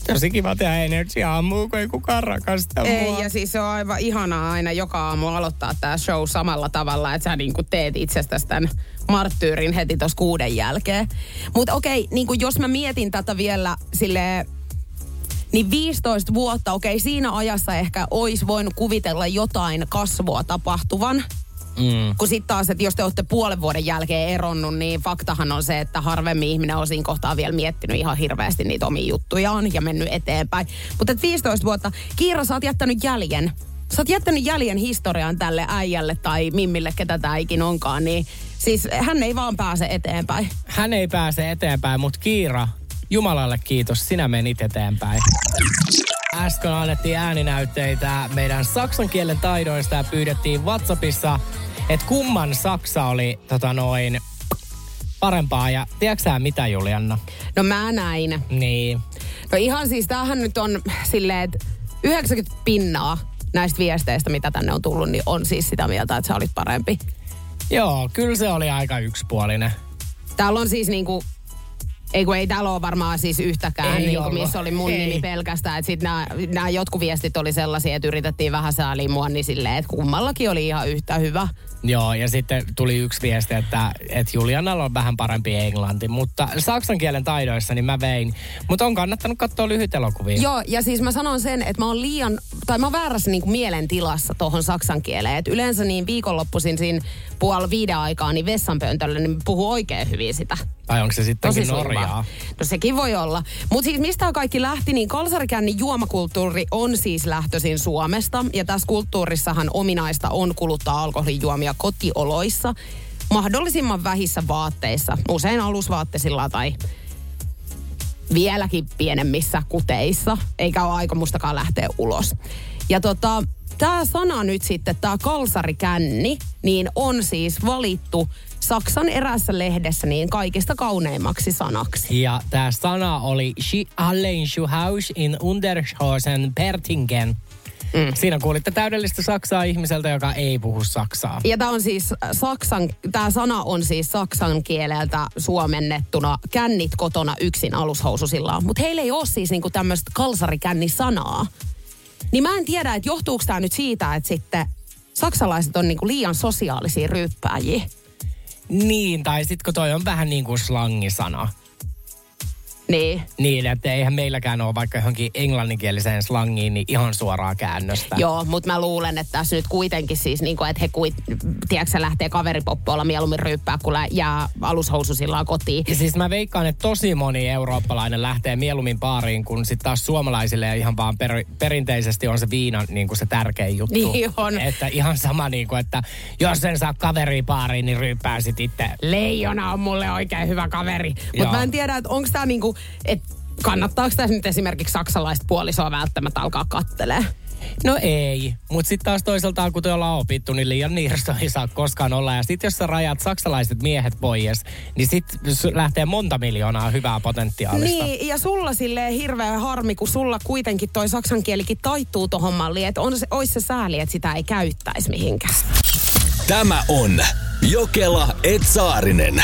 tosi kiva tehdä energy aamua, kun ei kukaan rakasta Ei, mua. ja siis se on aivan ihanaa aina joka aamu aloittaa tämä show samalla tavalla, että sä niinku teet itsestäsi tämän marttyyrin heti tuossa kuuden jälkeen. Mutta okei, niinku jos mä mietin tätä vielä sille niin 15 vuotta, okei, siinä ajassa ehkä olisi voinut kuvitella jotain kasvua tapahtuvan. Mm. Kun sitten taas, että jos te olette puolen vuoden jälkeen eronnut, niin faktahan on se, että harvemmin ihminen on siinä kohtaa vielä miettinyt ihan hirveästi niitä omia juttujaan ja mennyt eteenpäin. Mutta 15 vuotta, Kiira, sä oot jättänyt jäljen. Sä oot jättänyt jäljen historiaan tälle äijälle tai mimmille, ketä tää ikin onkaan, niin siis hän ei vaan pääse eteenpäin. Hän ei pääse eteenpäin, mutta Kiira, Jumalalle kiitos, sinä menit eteenpäin. Äsken annettiin ääninäytteitä meidän saksan kielen taidoista ja pyydettiin WhatsAppissa, että kumman saksa oli tota noin parempaa. Ja tiedätkö mitä Julianna? No mä näin. Niin. No ihan siis tämähän nyt on silleen, että 90 pinnaa näistä viesteistä, mitä tänne on tullut, niin on siis sitä mieltä, että sä olit parempi. Joo, kyllä se oli aika yksipuolinen. Täällä on siis niinku, ei kun ei täällä ole varmaan siis yhtäkään, Ei niinku, ollut. missä oli mun Ei. nimi pelkästään. Että sit nämä jotkut viestit oli sellaisia, että yritettiin vähän sääliä mua, niin silleen, että kummallakin oli ihan yhtä hyvä. Joo, ja sitten tuli yksi viesti, että, että Julianalla on vähän parempi englanti, mutta saksan kielen taidoissa niin mä vein. Mutta on kannattanut katsoa lyhyt elokuvia. Joo, ja siis mä sanon sen, että mä oon liian, tai mä oon väärässä niin mielentilassa tuohon saksan kieleen. Et yleensä niin viikonloppuisin siinä puoli viiden aikaa niin vessanpöntöllä, niin puhuu oikein hyvin sitä. Tai onko se Tosi sittenkin sujuvaa. Norjaa? No sekin voi olla. Mutta siis mistä kaikki lähti, niin kalsarikännin juomakulttuuri on siis lähtöisin Suomesta. Ja tässä kulttuurissahan ominaista on kuluttaa alkoholijuomia kotioloissa mahdollisimman vähissä vaatteissa. Usein alusvaatteisilla tai vieläkin pienemmissä kuteissa, eikä ole aikomustakaan lähteä ulos. Ja tota, tämä sana nyt sitten, tämä kalsarikänni, niin on siis valittu Saksan erässä lehdessä niin kaikista kauneimmaksi sanaksi. Ja tämä sana oli Sie allein in Untershosen Pertingen. Mm. Siinä kuulitte täydellistä saksaa ihmiseltä, joka ei puhu saksaa. Ja tämä on siis saksan, tämä sana on siis saksan kieleltä suomennettuna kännit kotona yksin alushoususillaan. Mutta heillä ei ole siis niinku tämmöistä kalsarikänni-sanaa. Niin mä en tiedä, että johtuuko tämä nyt siitä, että sitten saksalaiset on niinku liian sosiaalisia ryyppääjiä. Niin, tai sitten kun toi on vähän niin kuin slangisana. Niin. Niin, että eihän meilläkään ole vaikka johonkin englanninkieliseen slangiin niin ihan suoraa käännöstä. Joo, mutta mä luulen, että tässä nyt kuitenkin siis, niin kuin, että he kuit, tiedätkö, lähtee kaveripoppoilla mieluummin ryyppää, kun lä- jää alushoususillaan kotiin. Ja siis mä veikkaan, että tosi moni eurooppalainen lähtee mieluummin baariin, kun sitten taas suomalaisille ihan vaan per, perinteisesti on se viina niin kuin se tärkein juttu. Niin on. Että ihan sama, niin kuin, että jos en saa kaveri baariin, niin ryyppää sit itse. Leijona on mulle oikein hyvä kaveri. Mutta mä en tiedä, että onko tämä niinku, että kannattaako tässä nyt esimerkiksi saksalaista puolisoa välttämättä alkaa kattelee. No ei, mutta sitten taas toisaalta kun te ollaan opittu, niin liian niirsto ei saa koskaan olla. Ja sitten jos sä rajat saksalaiset miehet pois, niin sitten lähtee monta miljoonaa hyvää potentiaalista. Niin, ja sulla silleen hirveä harmi, kun sulla kuitenkin toi saksan kielikin taittuu tohon malliin, että on se, ois se sääli, että sitä ei käyttäisi mihinkään. Tämä on Jokela Etsaarinen.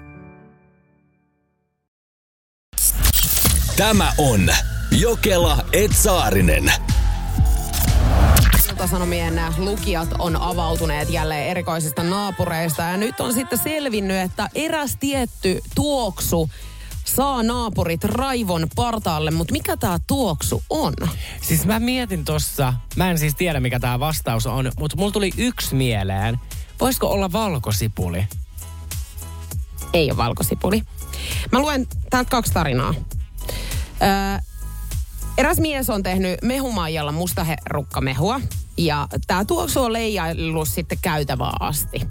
Tämä on Jokela Etsaarinen. Ilta-Sanomien lukijat on avautuneet jälleen erikoisista naapureista ja nyt on sitten selvinnyt, että eräs tietty tuoksu saa naapurit raivon partaalle, mutta mikä tämä tuoksu on? Siis mä mietin tossa, mä en siis tiedä mikä tämä vastaus on, mutta mulla tuli yksi mieleen. Voisiko olla valkosipuli? Ei ole valkosipuli. Mä luen täältä kaksi tarinaa. Öö, eräs mies on tehnyt mehumaijalla mustaherukkamehua Ja tämä tuoksu on leijaillut sitten käytävää asti.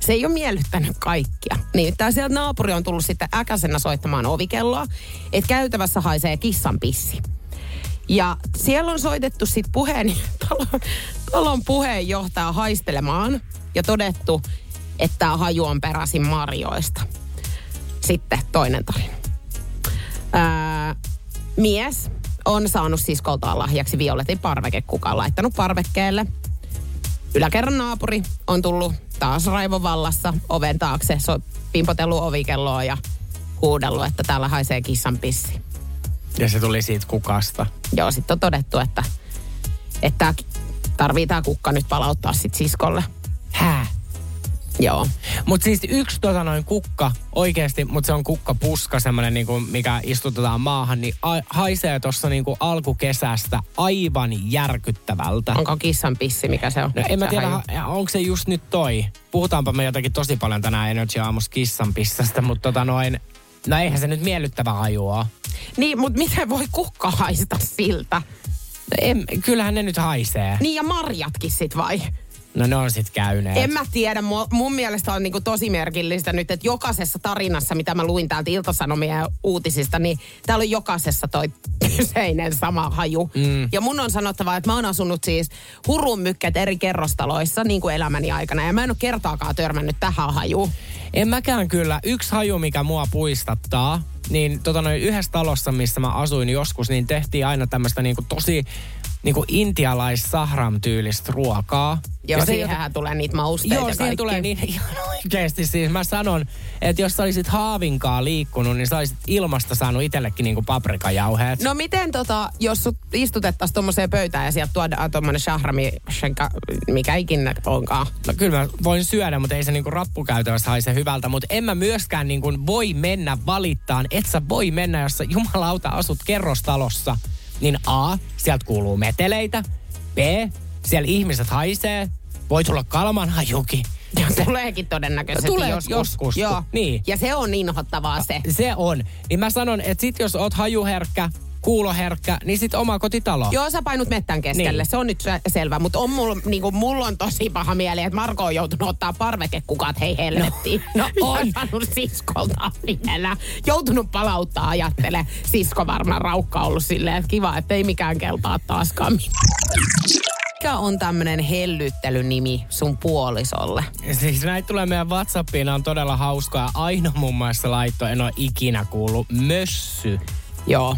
Se ei ole miellyttänyt kaikkia. Niin tää sieltä naapuri on tullut sitten äkäisenä soittamaan ovikelloa, että käytävässä haisee kissan pissi. Ja siellä on soitettu sitten puheen, talon, talon puheenjohtaja haistelemaan ja todettu, että tämä haju on peräisin marjoista. Sitten toinen tarina. Ää, mies on saanut siskoltaan lahjaksi violetin parvekekukan, laittanut parvekkeelle. Yläkerran naapuri on tullut taas raivon vallassa oven taakse, so, pimpotellut ovikelloa ja huudellut, että täällä haisee kissan pissi. Ja se tuli siitä kukasta. Joo, sitten on todettu, että, että tarvii tämä kukka nyt palauttaa sitten siskolle. Joo. Mutta siis yksi tota noin kukka, oikeasti, mutta se on kukkapuska, semmoinen niinku, mikä istutetaan maahan, niin a- haisee tuossa niinku alkukesästä aivan järkyttävältä. Onko kissan pissi, mikä se on? No en mä tiedä, ha- onko se just nyt toi. Puhutaanpa me jotakin tosi paljon tänään Energy Aamussa kissan pissasta, mutta tota noin, no eihän se nyt miellyttävä haju oo. Niin, mutta miten voi kukka haista siltä? En, kyllähän ne nyt haisee. Niin ja marjatkin sit vai? No ne on sit käyneet. En mä tiedä, mun, mun mielestä on niinku tosi merkillistä nyt, että jokaisessa tarinassa, mitä mä luin täältä Iltasanomien uutisista, niin täällä on jokaisessa toi kyseinen sama haju. Mm. Ja mun on sanottava, että mä oon asunut siis hurun mykket eri kerrostaloissa niin kuin elämäni aikana, ja mä en ole kertaakaan törmännyt tähän hajuun. En mäkään kyllä. Yksi haju, mikä mua puistattaa, niin tota noin yhdessä talossa, missä mä asuin joskus, niin tehtiin aina tämmöistä niinku tosi niinku intialais-sahram tyylistä ruokaa. Joo, Ja siihenhän tulee niitä mausteita Joo, siihen tulee niin ihan oikeasti. Siis mä sanon, että jos sä olisit haavinkaa liikkunut, niin sä olisit ilmasta saanut itsellekin niinku paprikajauheet. No miten tota, jos sut istutettaisiin tuommoiseen pöytään ja sieltä tuodaan tuommoinen shahrami, shenka, mikä ikinä onkaan. No kyllä mä voin syödä, mutta ei se niinku rappukäytävässä haise hyvältä. Mutta en mä myöskään niinku voi mennä valittaan. Et sä voi mennä, jos sä jumalauta asut kerrostalossa. Niin A, sieltä kuuluu meteleitä. B, siellä ihmiset haisee. Voi tulla kalmanhajukin. Ja tuleekin todennäköisesti Tulee joskus. joskus. Joo. Niin. Ja se on inhottavaa se. Se on. Niin mä sanon, että sit jos oot hajuherkkä, kuuloherkkä, niin sit oma kotitalo. Joo, sä painut mettän keskelle, Niin. se on nyt se- selvä. Mutta on mulla, niinku, mulla on tosi paha mieli, että Marko on joutunut ottaa parvekekukat, hei helvettiin. No, no on. Saanut siskolta vielä. Joutunut palauttaa, ajattele. Sisko varmaan raukka ollut silleen, että kiva, että ei mikään kelpaa taaskaan. Mikä on tämmönen hellyttelynimi sun puolisolle? Siis näitä tulee meidän Whatsappiin, on todella hauskaa. Aino muun muassa laittoi, en ole ikinä kuullut, mössy. Joo.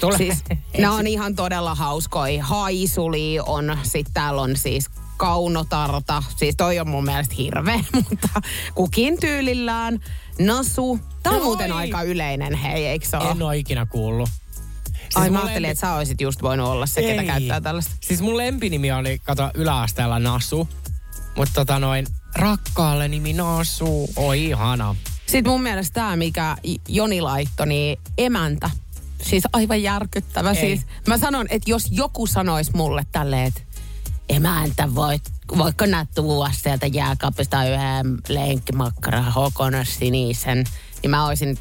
Tule. Siis, nämä on ihan todella hauskoja. Haisuli on, sitten täällä on siis kaunotarta. Siis toi on mun mielestä hirveä, mutta kukin tyylillään. Nasu. Tämä on Oi. muuten aika yleinen, hei, eikö se ole? En ole ikinä kuullut. Siis Ai mä ajattelin, lempi- että sä olisit just voinut olla se, ketä Ei. käyttää tällaista. Siis mun lempinimi oli, kato, yläasteella Nasu. Mutta tota noin, rakkaalle nimi Nasu. Oi ihana. Sitten mun mielestä tämä, mikä Joni laittoi, niin emäntä. Siis aivan järkyttävä. Ei. Siis mä sanon, että jos joku sanoisi mulle tälleen, että emäntä, voit, voitko nää tuua sieltä jääkaapista yhden lenkkimakkaran hokona sinisen, niin mä olisin,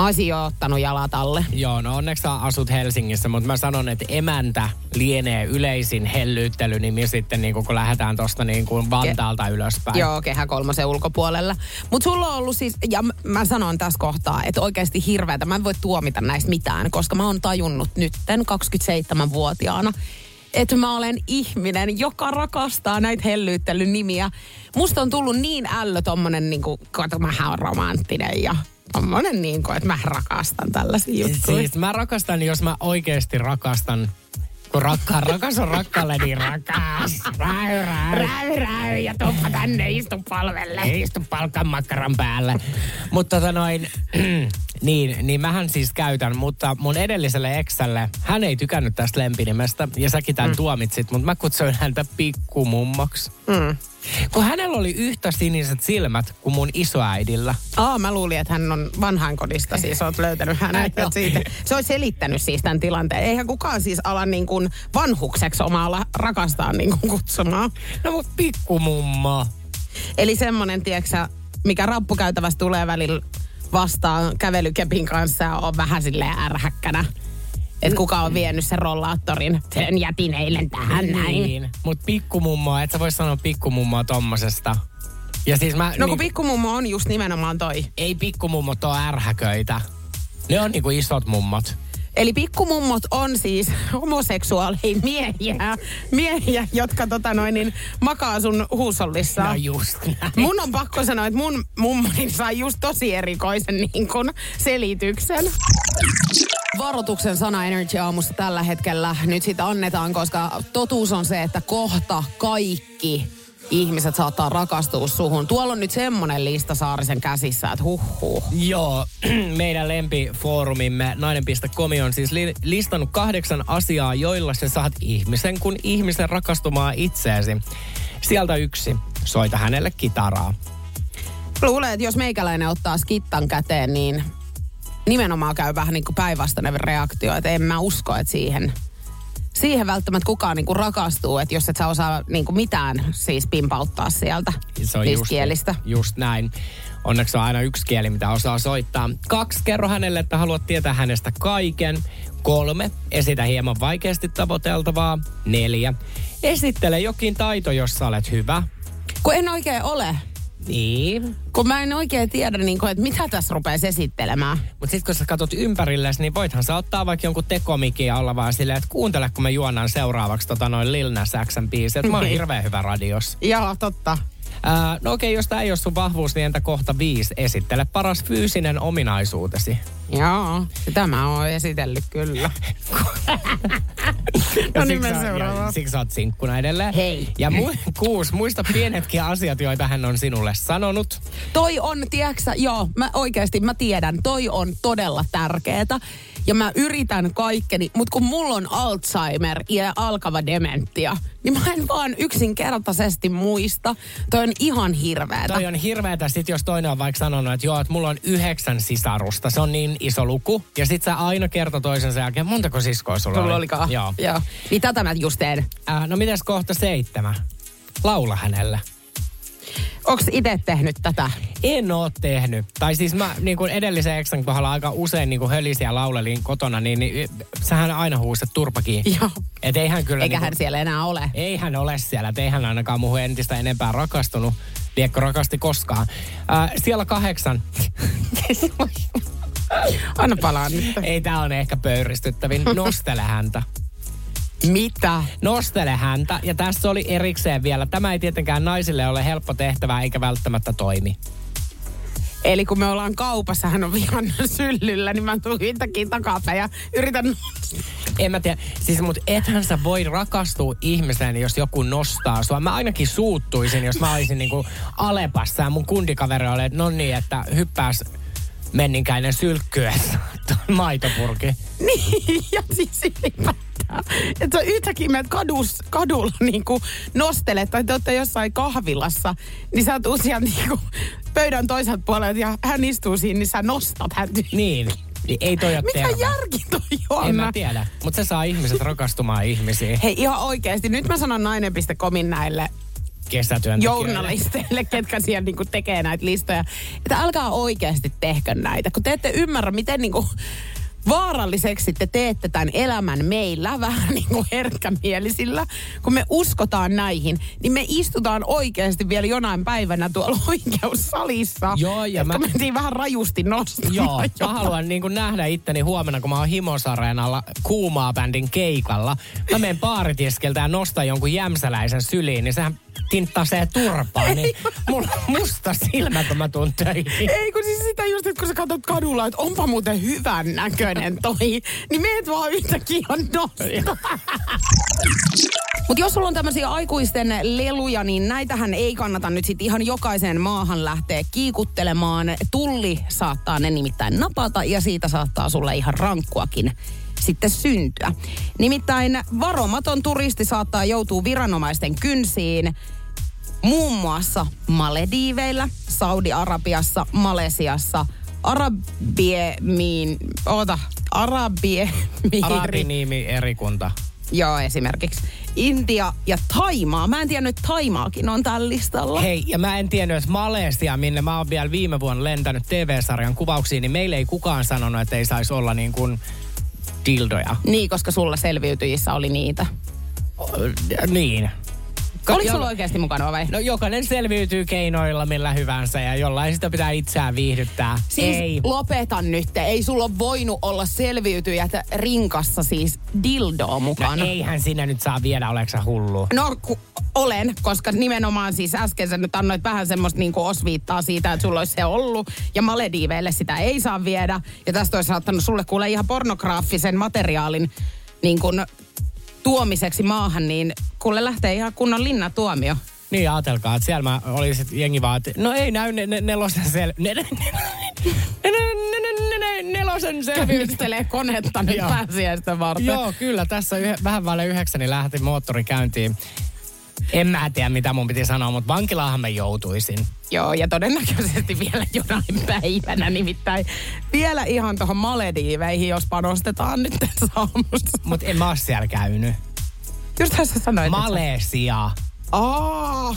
mä olisin jo ottanut jalat alle. Joo, no onneksi sä asut Helsingissä, mutta mä sanon, että emäntä lienee yleisin hellyyttelynimi sitten, niin kun lähdetään tuosta niin kuin Vantaalta ylöspäin. Joo, kehä kolmosen ulkopuolella. Mutta sulla on ollut siis, ja mä sanon tässä kohtaa, että oikeasti hirveätä. Mä en voi tuomita näistä mitään, koska mä oon tajunnut nytten 27-vuotiaana, että mä olen ihminen, joka rakastaa näitä hellyyttelynimiä. Musta on tullut niin ällö tommonen, niin kuin, kato, mähän on romanttinen ja tommonen niin kuin, että mä rakastan tällaisia juttuja. Siis mä rakastan, jos mä oikeasti rakastan, kun rakkaan rakas on rakkaalle, niin rakas. Räy, räy. Räy, räy, ja tuppa tänne, istu palvelle. Istu palkan makkaran päällä. mutta tota noin, niin, niin mähän siis käytän, mutta mun edelliselle eksälle, hän ei tykännyt tästä lempinimestä, ja säkin tämän mm. tuomitsit, mutta mä kutsuin häntä pikkumummaksi. Mm. Kun hänellä oli yhtä siniset silmät kuin mun isoäidillä. Aa, mä luulin, että hän on vanhainkodista, siis oot löytänyt hänet. Että siitä, se olisi selittänyt siis tämän tilanteen. Eihän kukaan siis ala niin kuin vanhukseksi omaa rakastaa niin kuin kutsumaan. No mut pikkumumma. Eli semmonen, tiedätkö mikä rappukäytävästä tulee välillä vastaan kävelykepin kanssa ja on vähän silleen ärhäkkänä. Että kuka on vienyt sen rollaattorin. Sen jätin eilen tähän näin. Niin, mutta pikkumummoa, et sä voi sanoa pikkumummoa tommosesta. Ja siis mä, No kun niin, pikkumummo on just nimenomaan toi. ei pikkumummot ole ärhäköitä. Ne on niinku isot mummot. Eli pikkumummot on siis homoseksuaaleja miehiä, miehiä jotka tota noin, niin, makaa sun huusollissa. No just näin. Mun on pakko sanoa, että mun mummoni sai just tosi erikoisen niin kun, selityksen. Varoituksen sana Energy aamussa tällä hetkellä nyt sitä annetaan, koska totuus on se, että kohta kaikki ihmiset saattaa rakastua suhun. Tuolla on nyt semmonen lista Saarisen käsissä, että huh huh. Joo, meidän lempifoorumimme nainen.com on siis li- listannut kahdeksan asiaa, joilla sä saat ihmisen kun ihmisen rakastumaan itseesi. Sieltä yksi, soita hänelle kitaraa. Luulen, että jos meikäläinen ottaa skittan käteen, niin nimenomaan käy vähän niin kuin päinvastainen reaktio. Että en mä usko, että siihen, siihen välttämättä kukaan niin kuin rakastuu, että jos et sä osaa niin kuin mitään siis pimpauttaa sieltä Se on just, kielistä. just näin. Onneksi on aina yksi kieli, mitä osaa soittaa. Kaksi, kerro hänelle, että haluat tietää hänestä kaiken. Kolme, esitä hieman vaikeasti tavoiteltavaa. Neljä, esittele jokin taito, jossa olet hyvä. Kun en oikein ole. Niin. Kun mä en oikein tiedä, niin kuin, että mitä tässä rupeaa esittelemään. Mutta sitten kun sä katsot ympärillesi, niin voithan sä ottaa vaikka jonkun tekomikin ja olla vaan silleen, että kuuntele, kun mä juonnan seuraavaksi tota noin Lil Nas Xn biisi. Että mä oon Niin. hirveän hyvä radios. Joo, totta. Ää, no okei, jos tää ei ole sun vahvuus, niin entä kohta viisi? Esittele paras fyysinen ominaisuutesi. Joo, sitä mä oon esitellyt kyllä. no niin, siksi ja Siksi sä oot sinkkuna edelleen. Hei. Ja mu- kuusi, muista pienetkin asiat, joita hän on sinulle sanonut. Toi on, tiedätkö joo, mä oikeasti mä tiedän, toi on todella tärkeetä. Ja mä yritän kaikkeni, mutta kun mulla on Alzheimer ja alkava dementia, niin mä en vaan yksinkertaisesti muista. Toi on ihan hirveetä. Toi on hirveetä sit, jos toinen on vaikka sanonut, että joo, että mulla on yhdeksän sisarusta. Se on niin iso luku. Ja sit sä aina kerta toisensa jälkeen, montako siskoa sulla Sulla oli? olikaan. Joo. Joo. Niin tätä mä just teen. Äh, no mitäs kohta seitsemän? Laula hänelle. Onks itse tehnyt tätä? En oo tehnyt. Tai siis mä niin kuin edellisen eksän kohdalla aika usein niin kuin hölisiä laulelin kotona, niin, niin sähän aina huusit turpakin. Joo. Et ei hän kyllä... Eikä niin hän siellä enää ole. Ei hän ole siellä, et ei hän ainakaan muuhun entistä enempää rakastunut. Liekko rakasti koskaan. Äh, siellä kahdeksan. Anna palaa nyt. ei tää on ehkä pöyristyttävin. Nostele häntä. Mitä? Nostele häntä. Ja tässä oli erikseen vielä. Tämä ei tietenkään naisille ole helppo tehtävä eikä välttämättä toimi. Eli kun me ollaan kaupassa, hän on vihan syllyllä, niin mä tuun yhtäkkiä takapäin ja yritän En mä tiedä. Siis mut ethän sä voi rakastua ihmiseen, jos joku nostaa sua. Mä ainakin suuttuisin, jos mä olisin niinku Alepassa ja mun kundikaveri oli, että no niin, että hyppääs menninkäinen sylkkyessä tuon maitopurki. Niin, ja siis ylipäätään. Että sä yhtäkkiä menet kadus, kadulla niin kuin nostelet, tai te olette jossain kahvilassa, niin sä tuut sieltä niin kuin pöydän toiselta puolelta ja hän istuu siinä, niin sä nostat hän. Niin. Niin ei toi ole Mikä terve. järki toi on? En mä tiedä. Mutta se saa ihmiset rakastumaan ihmisiin. Hei ihan oikeasti, nyt mä sanon nainen.comin näille Kesätyöntekijöille. journalisteille, ketkä siellä niinku tekee näitä listoja, että älkää oikeasti tehkö näitä, kun te ette ymmärrä, miten niinku vaaralliseksi te teette tämän elämän meillä, vähän niin kuin herkkämielisillä. Kun me uskotaan näihin, niin me istutaan oikeasti vielä jonain päivänä tuolla oikeussalissa. Joo, ja mä- mentiin vähän rajusti nostamaan. Joo, mä jotain. haluan niin kuin nähdä itteni huomenna, kun mä oon Himosareenalla kuumaa bändin keikalla. Mä menen baaritiskeltä ja nostan jonkun jämsäläisen syliin, niin sehän tinttasee turpaa, niin mulla on musta silmä, kun mä tuun töihin. Ei kun siis sitä just, että kun sä katsot kadulla, että onpa muuten hyvän näköinen toi, niin meet vaan yhtäkkiä nostaa. Mutta jos sulla on tämmöisiä aikuisten leluja, niin näitähän ei kannata nyt sitten ihan jokaiseen maahan lähteä kiikuttelemaan. Tulli saattaa ne nimittäin napata ja siitä saattaa sulle ihan rankkuakin sitten syntyä. Nimittäin varomaton turisti saattaa joutua viranomaisten kynsiin muun muassa Malediiveillä, Saudi-Arabiassa, Malesiassa, Arabiemiin, oota, Arabiemiiri. Arabinimi erikunta. Joo, esimerkiksi. Intia ja Taimaa. Mä en tiennyt, että Taimaakin on tällä listalla. Hei, ja mä en tiennyt, että Malesia, minne mä oon vielä viime vuonna lentänyt TV-sarjan kuvauksiin, niin meille ei kukaan sanonut, että ei saisi olla niin kuin dildoja. Niin, koska sulla selviytyjissä oli niitä. Niin. Ka- Oliko sulla oikeasti mukana vai? No jokainen selviytyy keinoilla millä hyvänsä ja jollain sitä pitää itseään viihdyttää. Siis Ei. lopeta nyt. Ei sulla voinut olla selviytyjät rinkassa siis dildoa mukana. No eihän sinä nyt saa viedä, oleks sä hullu? No ku, olen, koska nimenomaan siis äsken sä nyt annoit vähän semmoista niin osviittaa siitä, että sulla olisi se ollut. Ja Malediiveille sitä ei saa viedä. Ja tästä olisi saattanut sulle kuule ihan pornograafisen materiaalin niin kuin tuomiseksi maahan, niin kuule lähtee ihan kunnon linnatuomio. Niin, ajatelkaa, että siellä mä olin sit jengi vaan, että no ei näy ne, ne, nelosen sel... Ne, ne, ne, ne, ne, ne, ne, nelosen sel... konetta nyt pääsiäistä varten. Joo, kyllä. Tässä yh, vähän vaille yhdeksäni niin lähti moottori käyntiin en mä tiedä, mitä mun piti sanoa, mutta vankilaahan mä joutuisin. Joo, ja todennäköisesti vielä jonain päivänä, nimittäin vielä ihan tuohon Malediiveihin, jos panostetaan nyt tässä aamussa. Mutta en mä oo siellä käynyt. Just tässä sanoit. Malesia. Aa.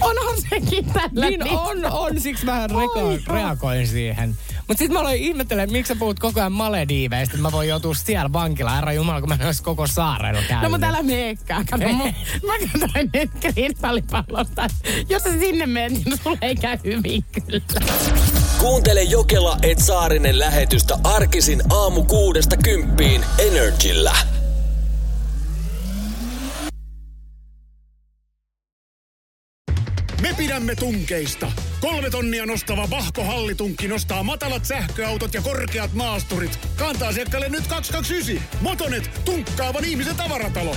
Onhan sekin tällä Niin on, on, siksi mä reko- reagoin siihen. Mutta sitten mä aloin ihmettelemään, miksi sä puhut koko ajan Malediiveistä, että mä voin joutua siellä vankilaan. Herra Jumala, kun mä en olisi koko saarella käynyt. No mutta älä meekään. Kato, mun, mä katsoin nyt kristallipallosta. Jos sä sinne menet, niin sulle ei käy hyvin kyllä. Kuuntele Jokela et Saarinen lähetystä arkisin aamu kuudesta kymppiin Energillä. Me pidämme tunkeista. Kolme tonnia nostava Vahko Hallitunkki nostaa matalat sähköautot ja korkeat maasturit. Kantaa asiakkaalle nyt 229. Motonet, tunkkaavan ihmisen tavaratalo.